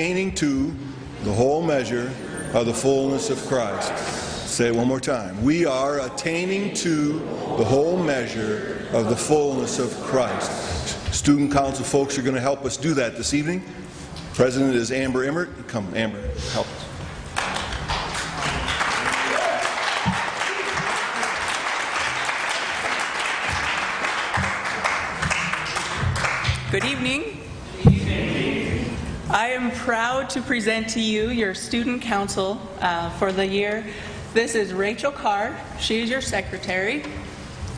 attaining to the whole measure of the fullness of Christ. Say it one more time. We are attaining to the whole measure of the fullness of Christ. Student council folks are going to help us do that this evening. President is Amber Emmert. Come, Amber, help us. Good evening. Am proud to present to you your student council uh, for the year. This is Rachel Carr. She is your secretary.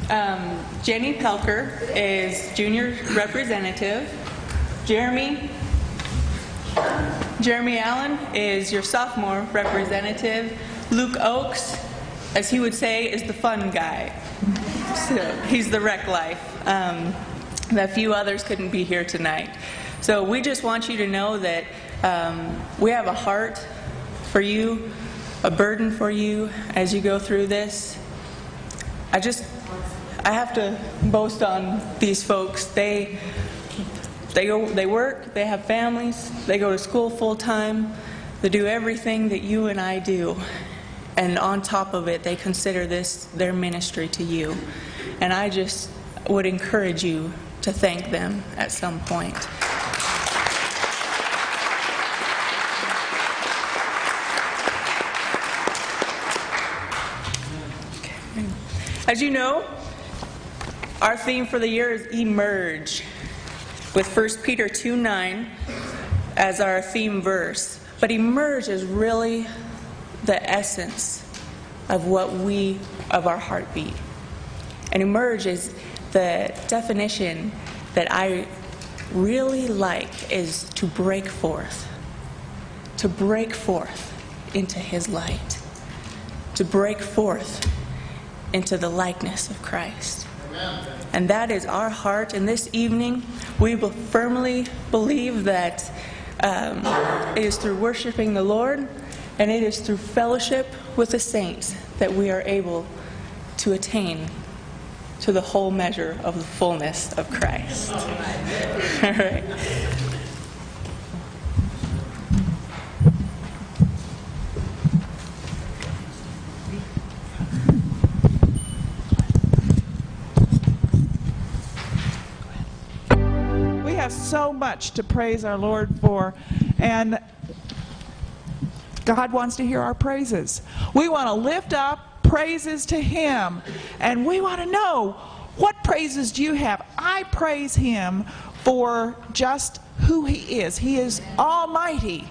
Um, Jenny Pelker is junior representative. Jeremy Jeremy Allen is your sophomore representative. Luke Oakes, as he would say, is the fun guy. So he's the wreck life. Um, a few others couldn't be here tonight. So we just want you to know that um, we have a heart for you, a burden for you as you go through this. I just, I have to boast on these folks. They, they go, they work, they have families, they go to school full time, they do everything that you and I do. And on top of it, they consider this their ministry to you. And I just would encourage you to thank them at some point. As you know, our theme for the year is emerge, with 1 Peter 2 9 as our theme verse. But emerge is really the essence of what we, of our heartbeat. And emerge is the definition that I really like is to break forth, to break forth into His light, to break forth into the likeness of Christ. And that is our heart. And this evening, we will firmly believe that um, it is through worshiping the Lord and it is through fellowship with the saints that we are able to attain to the whole measure of the fullness of Christ. All right. We have so much to praise our Lord for, and God wants to hear our praises. We want to lift up praises to Him, and we want to know what praises do you have? I praise Him for just who He is. He is almighty.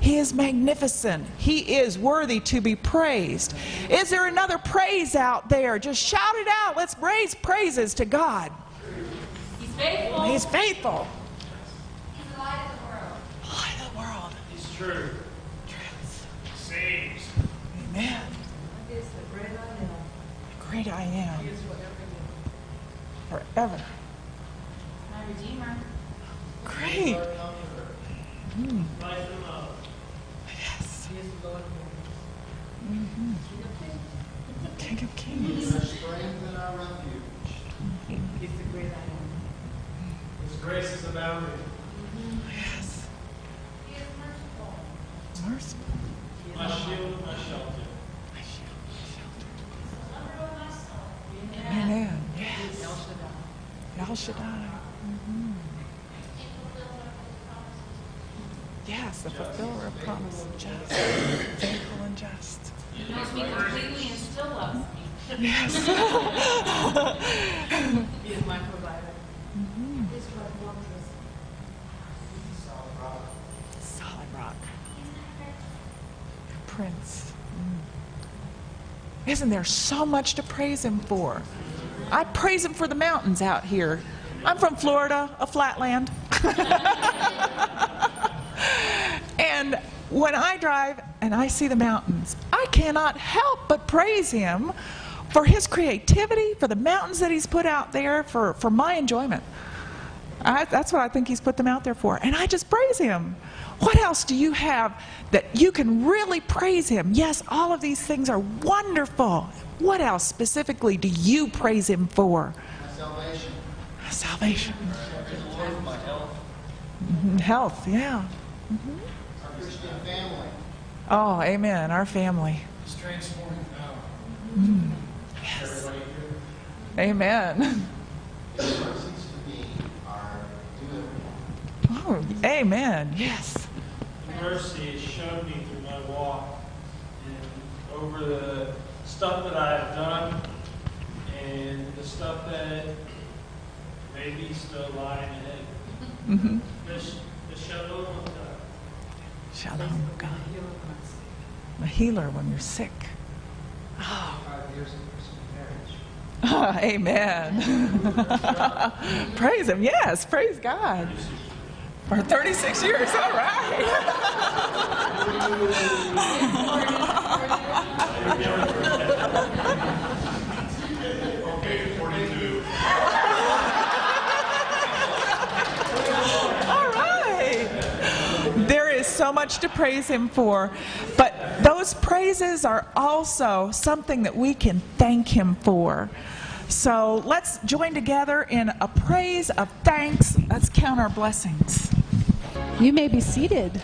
He is magnificent. He is worthy to be praised. Is there another praise out there? Just shout it out. Let's raise praises to God. He's faithful. He's faithful. He's the light of the world. Light of the world. He's true. Truth. Saves. Amen. Is the great I am. Great I am. Forever. My Redeemer. Great. Life and love. Yes. He is the Lord of Mhm. King of Kings. strength and our refuge. He's the great I am. His grace is abounding. Yes. He is merciful. Merciful. My shield, my shelter. My shield, my Lover of my soul. shelter. Amen. Yes. El Shaddai. Mhm. Yes, the fulfiller of promise, just, faithful and just. He knows me completely and still loves me. Yes. He is my provider. Mhm. His blood fortress. Solid rock. Prince. Mm. Isn't there so much to praise him for? I praise him for the mountains out here. I'm from Florida, a flatland. and when I drive and I see the mountains, I cannot help but praise him for his creativity, for the mountains that he's put out there, for, for my enjoyment. I, that's what I think he's put them out there for. And I just praise him. What else do you have that you can really praise him? Yes, all of these things are wonderful. What else specifically do you praise him for? Salvation. Salvation. Mhm, Health, yeah. Our Christian family. Oh, amen. Our family. It's transforming power. Here? Amen. His mercies to me are good. Oh, amen. Yes. Mercy has shown me through my walk and over the stuff that I have done and the stuff that may be still lying ahead. The, sh- the shalom of God. Shalom, God. A healer when you're sick. Five Ah, amen. praise Him. Yes, praise God. For 36 years, all right. All right. There is so much to praise Him for, but those praises are also something that we can thank Him for. So let's join together in a praise of thanks. Let's count our blessings. You may be seated.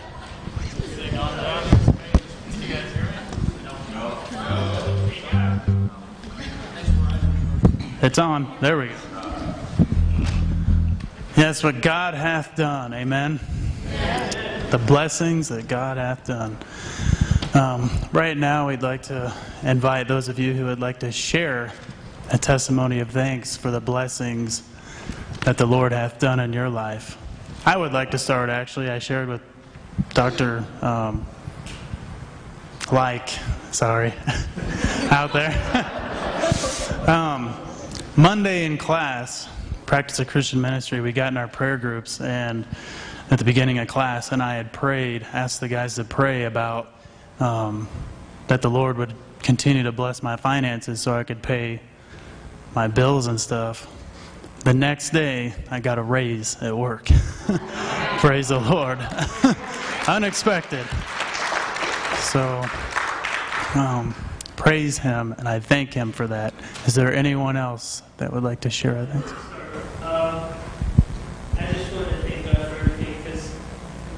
It's on. There we go. Yes, what God hath done. Amen. The blessings that God hath done. Um, right now, we'd like to invite those of you who would like to share a testimony of thanks for the blessings that the Lord hath done in your life. I would like to start, actually. I shared with Dr. Um, like, sorry, out there. um, Monday in class, practice of Christian ministry, we got in our prayer groups, and at the beginning of class, and I had prayed, asked the guys to pray about um, that the Lord would continue to bless my finances so I could pay my bills and stuff. The next day, I got a raise at work. Praise the Lord. Unexpected. So, um, praise Him, and I thank Him for that. Is there anyone else that would like to share? I think. Um, I just want to thank God for everything because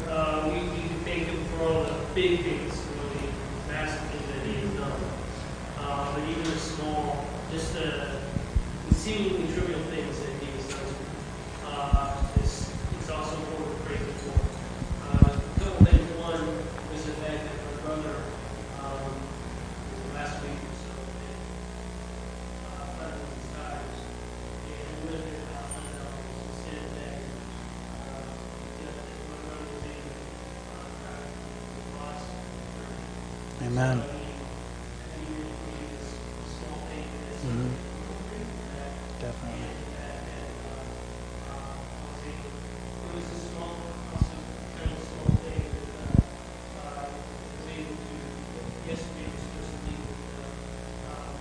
uh, we, we can thank Him for all the big things, really massive things that He has done. Uh, but even the small, just the, the seemingly trivial things that He has done uh, is, is also important to praise Him for. Uh, a couple things. One was the fact that my brother, um, last week or so, had uh, flat on his tires. And we lived there about one hour, so sitting there, uh, you know, my brother was in, uh, driving the bus. Amen. So, I mean, I think it really is a small thing that is Mhm. that Definitely. it was a small, also kind of small thing that uh, I was able to, yesterday was supposed to meet with uh,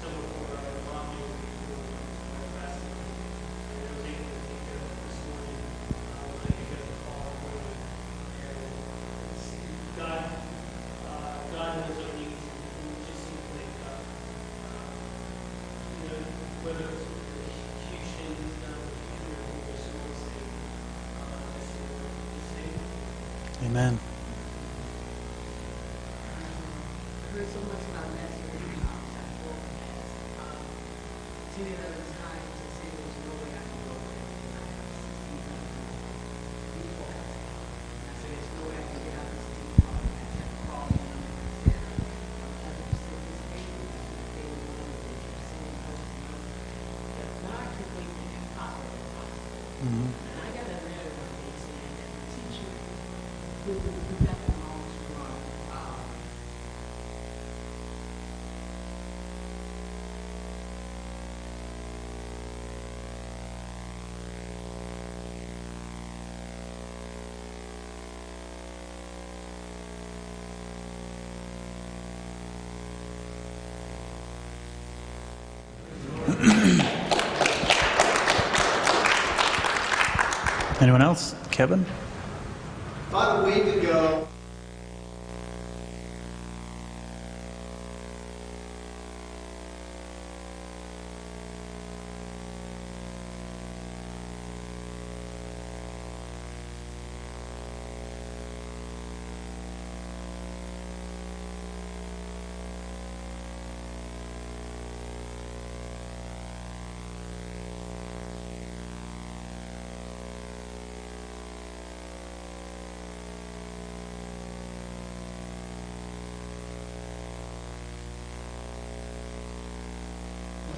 someone for our mom here before my fasting. And I was able to take care of it this morning uh, when I got the call in the morning. And it's, God, uh, God knows our needs. and It just seems like, uh, uh, you know, whether it's a huge thing that's done, or huge or small thing, uh, just, just say, Amen. heard so much about Master Lee outside the world past. Um, Too many other times to say there's no way I can go there. And I have sixteen hundred people. And I said, there's no way I can get out of this deep part. I had to call them and I said, I'm having to sit this paper. They were one of the keep sending posts and I said, "Yeah, God can make the impossible possible. Mhm. And I got a letter one day saying that the teacher who, who got the loans from, um, Anyone else? Kevin?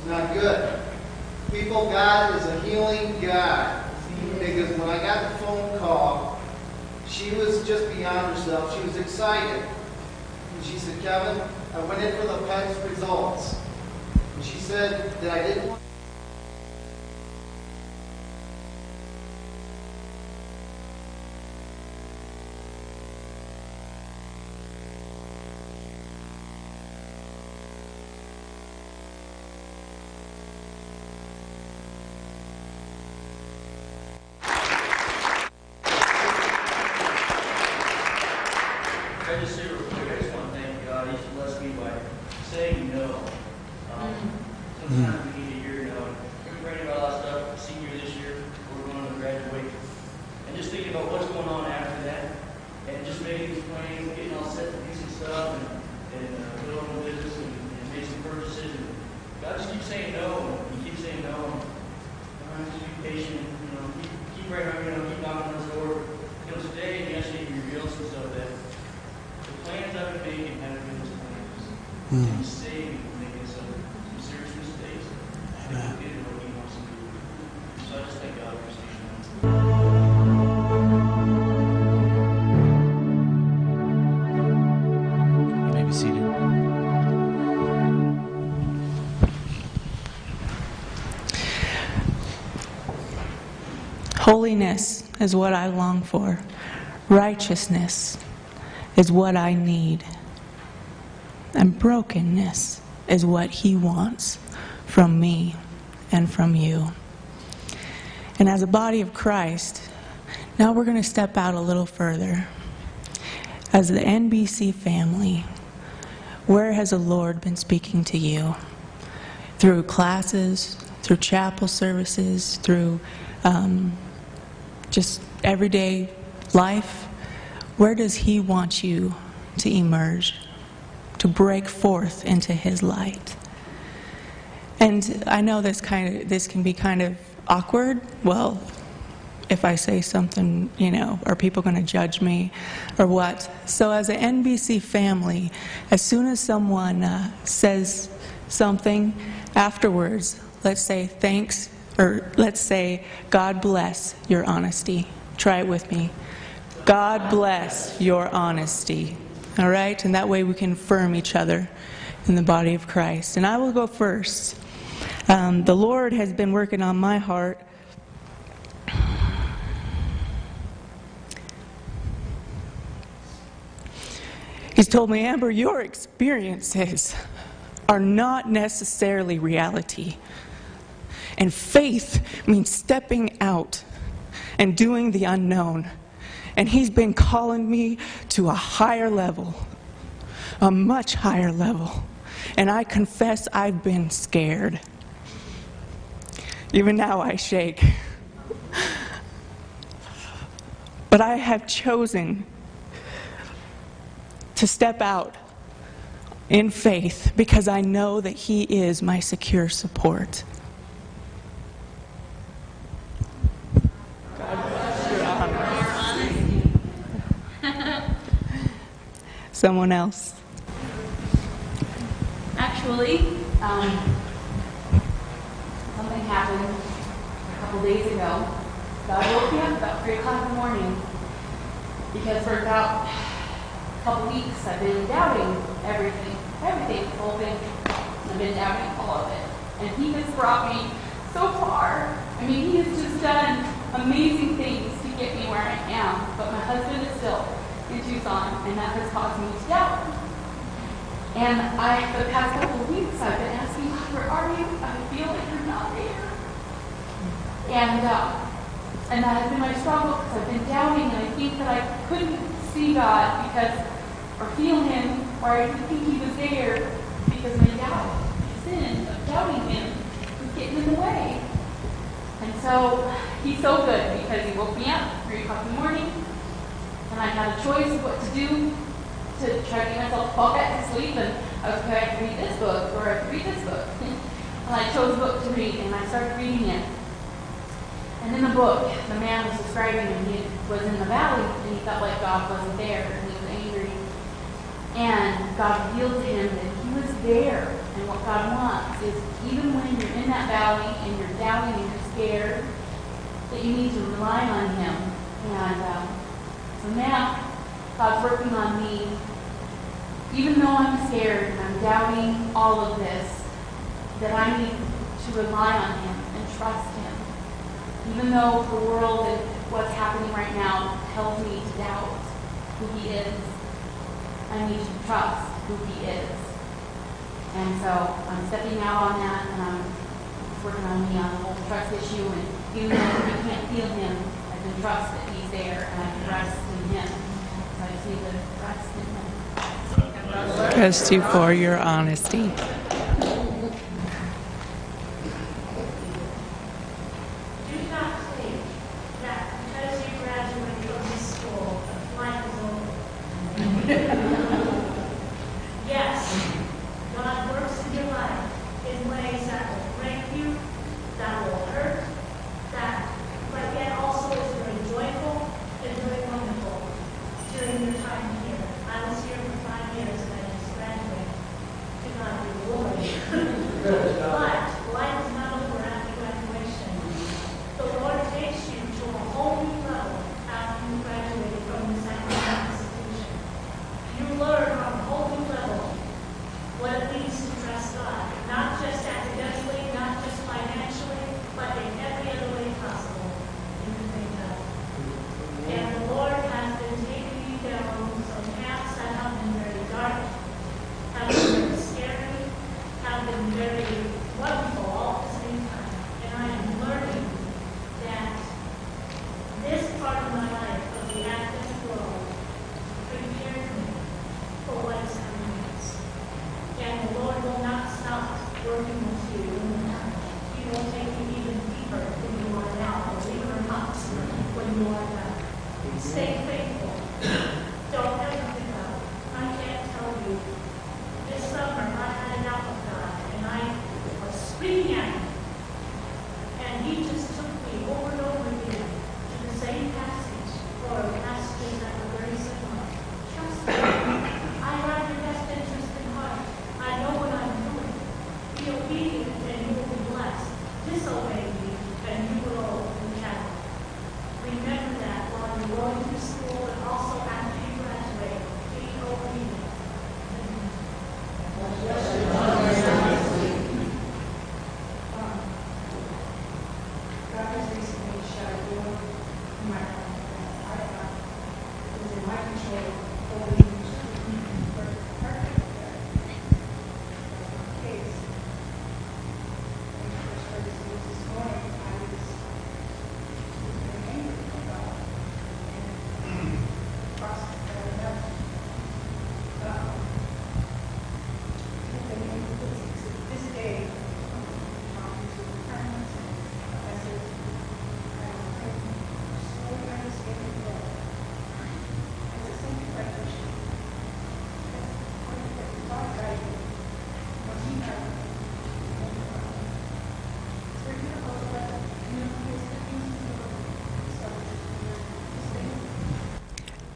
Not good. People, God is a healing God. Because when I got the phone call, she was just beyond herself. She was excited. And she said, Kevin, I went in for the test results. And she said that I didn't want Can Holiness is what I long for. Righteousness is what I need. And brokenness is what He wants from me and from you. And as a body of Christ, now we're going to step out a little further. As the NBC family, where has the Lord been speaking to you? Through classes, through chapel services, through um, just everyday life? Where does He want you to emerge, to break forth into His light? And I know this kind of this can be kind of awkward. Well, if I say something, you know, are people going to judge me or what? So, as an NBC family, as soon as someone uh, says something afterwards, let's say thanks, or let's say God bless your honesty. Try it with me. God bless your honesty. All right? And that way we can affirm each other in the body of Christ. And I will go first. Um, the Lord has been working on my heart. He's told me, Amber, your experiences are not necessarily reality. And faith means stepping out and doing the unknown. And He's been calling me to a higher level, a much higher level. And I confess I've been scared. Even now I shake. But I have chosen to step out in faith because I know that He is my secure support. Someone else. Actually, um, something happened a couple days ago. God woke me up about 3 o'clock in the morning because for about a couple weeks I've been doubting everything, everything, the whole thing. I've been doubting all of it. And He has brought me so far. I mean, He has just done amazing things to get me where I am. But my husband is still in Tucson, and that has caused me to doubt. And I, for the past couple of weeks, I've been asking God, where are you? I feel like you're not there. And, uh, and that has been my struggle because I've been doubting, and I think that I couldn't see God because, or feel Him, or I didn't think He was there because my doubt, my sin of doubting Him was getting in the way. And so He's so good because He woke me up at 3 o'clock in the morning, and I had a choice of what to do to try to get myself fall back to sleep. And I was going to read this book or I could read this book. and I chose a book to read, and I started reading it. And in the book, the man was describing and he was in the valley and he felt like God wasn't there and he was angry. And God revealed to him that he was there and what God wants is even when you're in that valley and you're doubting and you're scared, that you need to rely on Him. And um, so now, God's working on me. Even though I'm scared and I'm doubting all of this, that I need to rely on Him and trust Him. Even though the world and what's happening right now tells me to doubt who He is, I need to trust who He is. And so I'm stepping out on that and I'm working on me on the whole trust issue. And even though you can't feel Him, I can trust that He's there and I can rest Trust you for your honesty.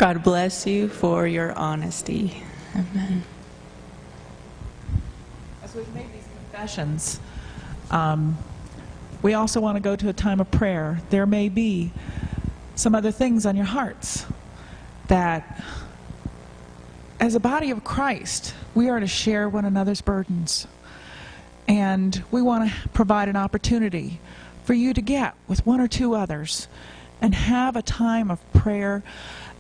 God bless you for your honesty. Amen. As we've made these confessions, um, we also want to go to a time of prayer. There may be some other things on your hearts that, as a body of Christ, we are to share one another's burdens. And we want to provide an opportunity for you to get with one or two others and have a time of prayer.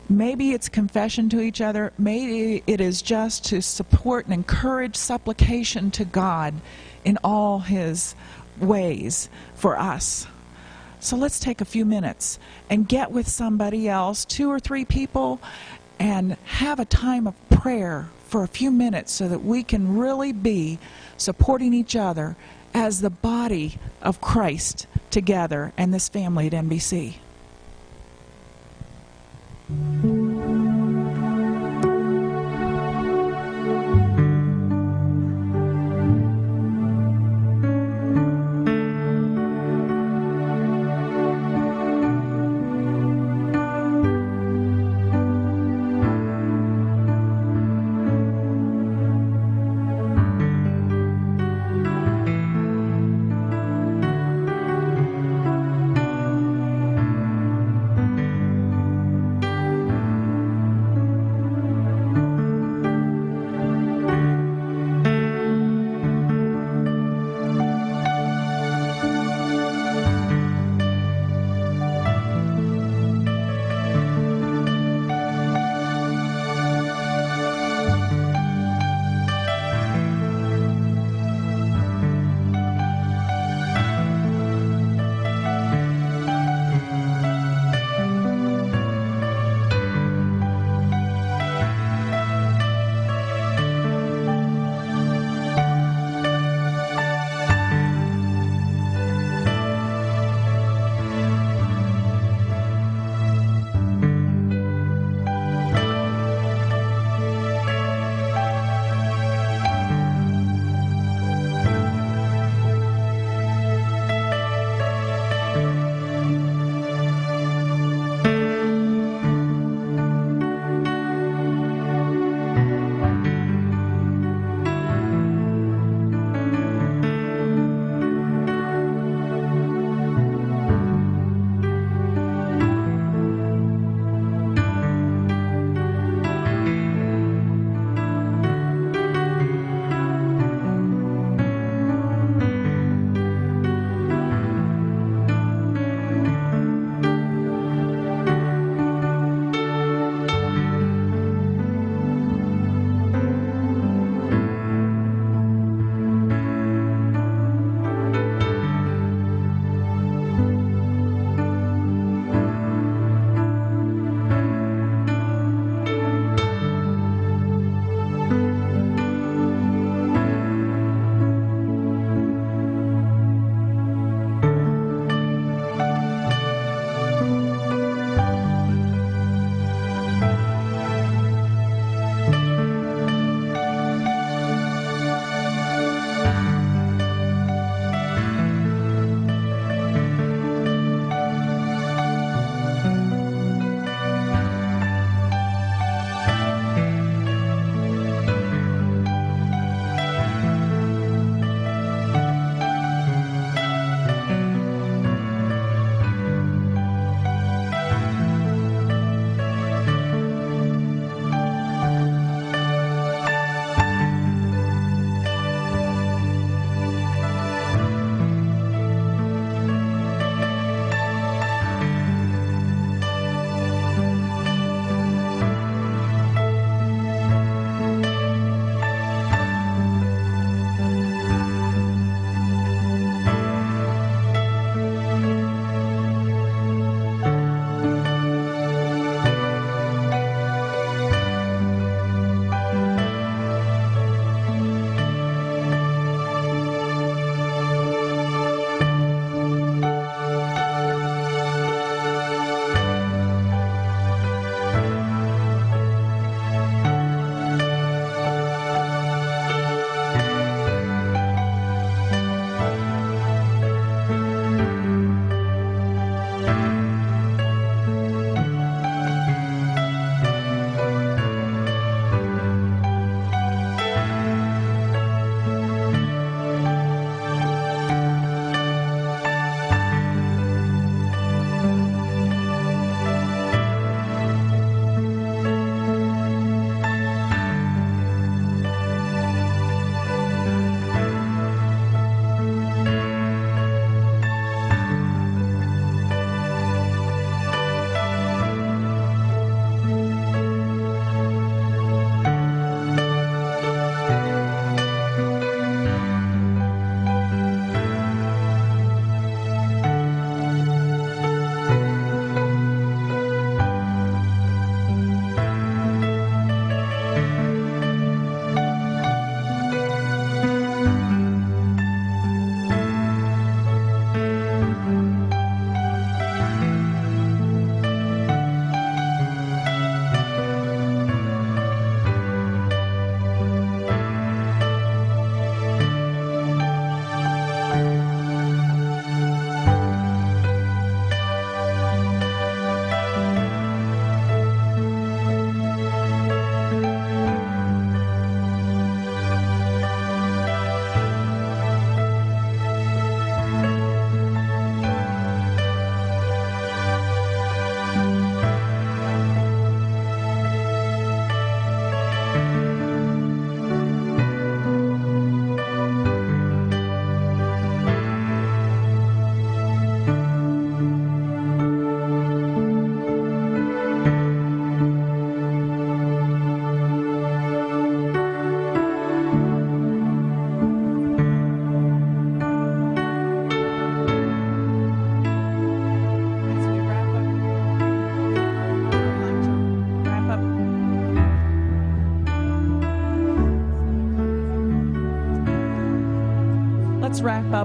Maybe it's confession to each other. Maybe it is just to support and encourage supplication to God in all His ways for us. So let's take a few minutes and get with somebody else, two or three people, and have a time of prayer for a few minutes so that we can really be supporting each other as the body of Christ together and this family at NBC.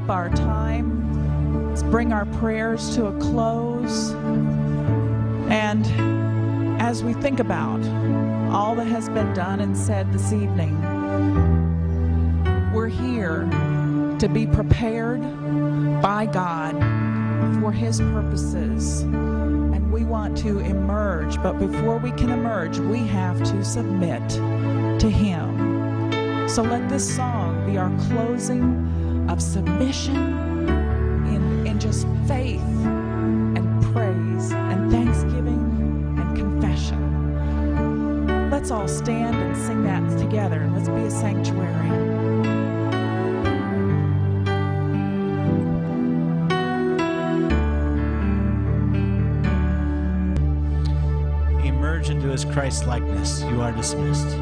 Our time. Let's bring our prayers to a close. And as we think about all that has been done and said this evening, we're here to be prepared by God for His purposes. And we want to emerge, but before we can emerge, we have to submit to Him. So let this song be our closing of submission in, in just faith and praise and thanksgiving and confession. Let's all stand and sing that together. and Let's be a sanctuary. Emerge into his Christ likeness. You are dismissed.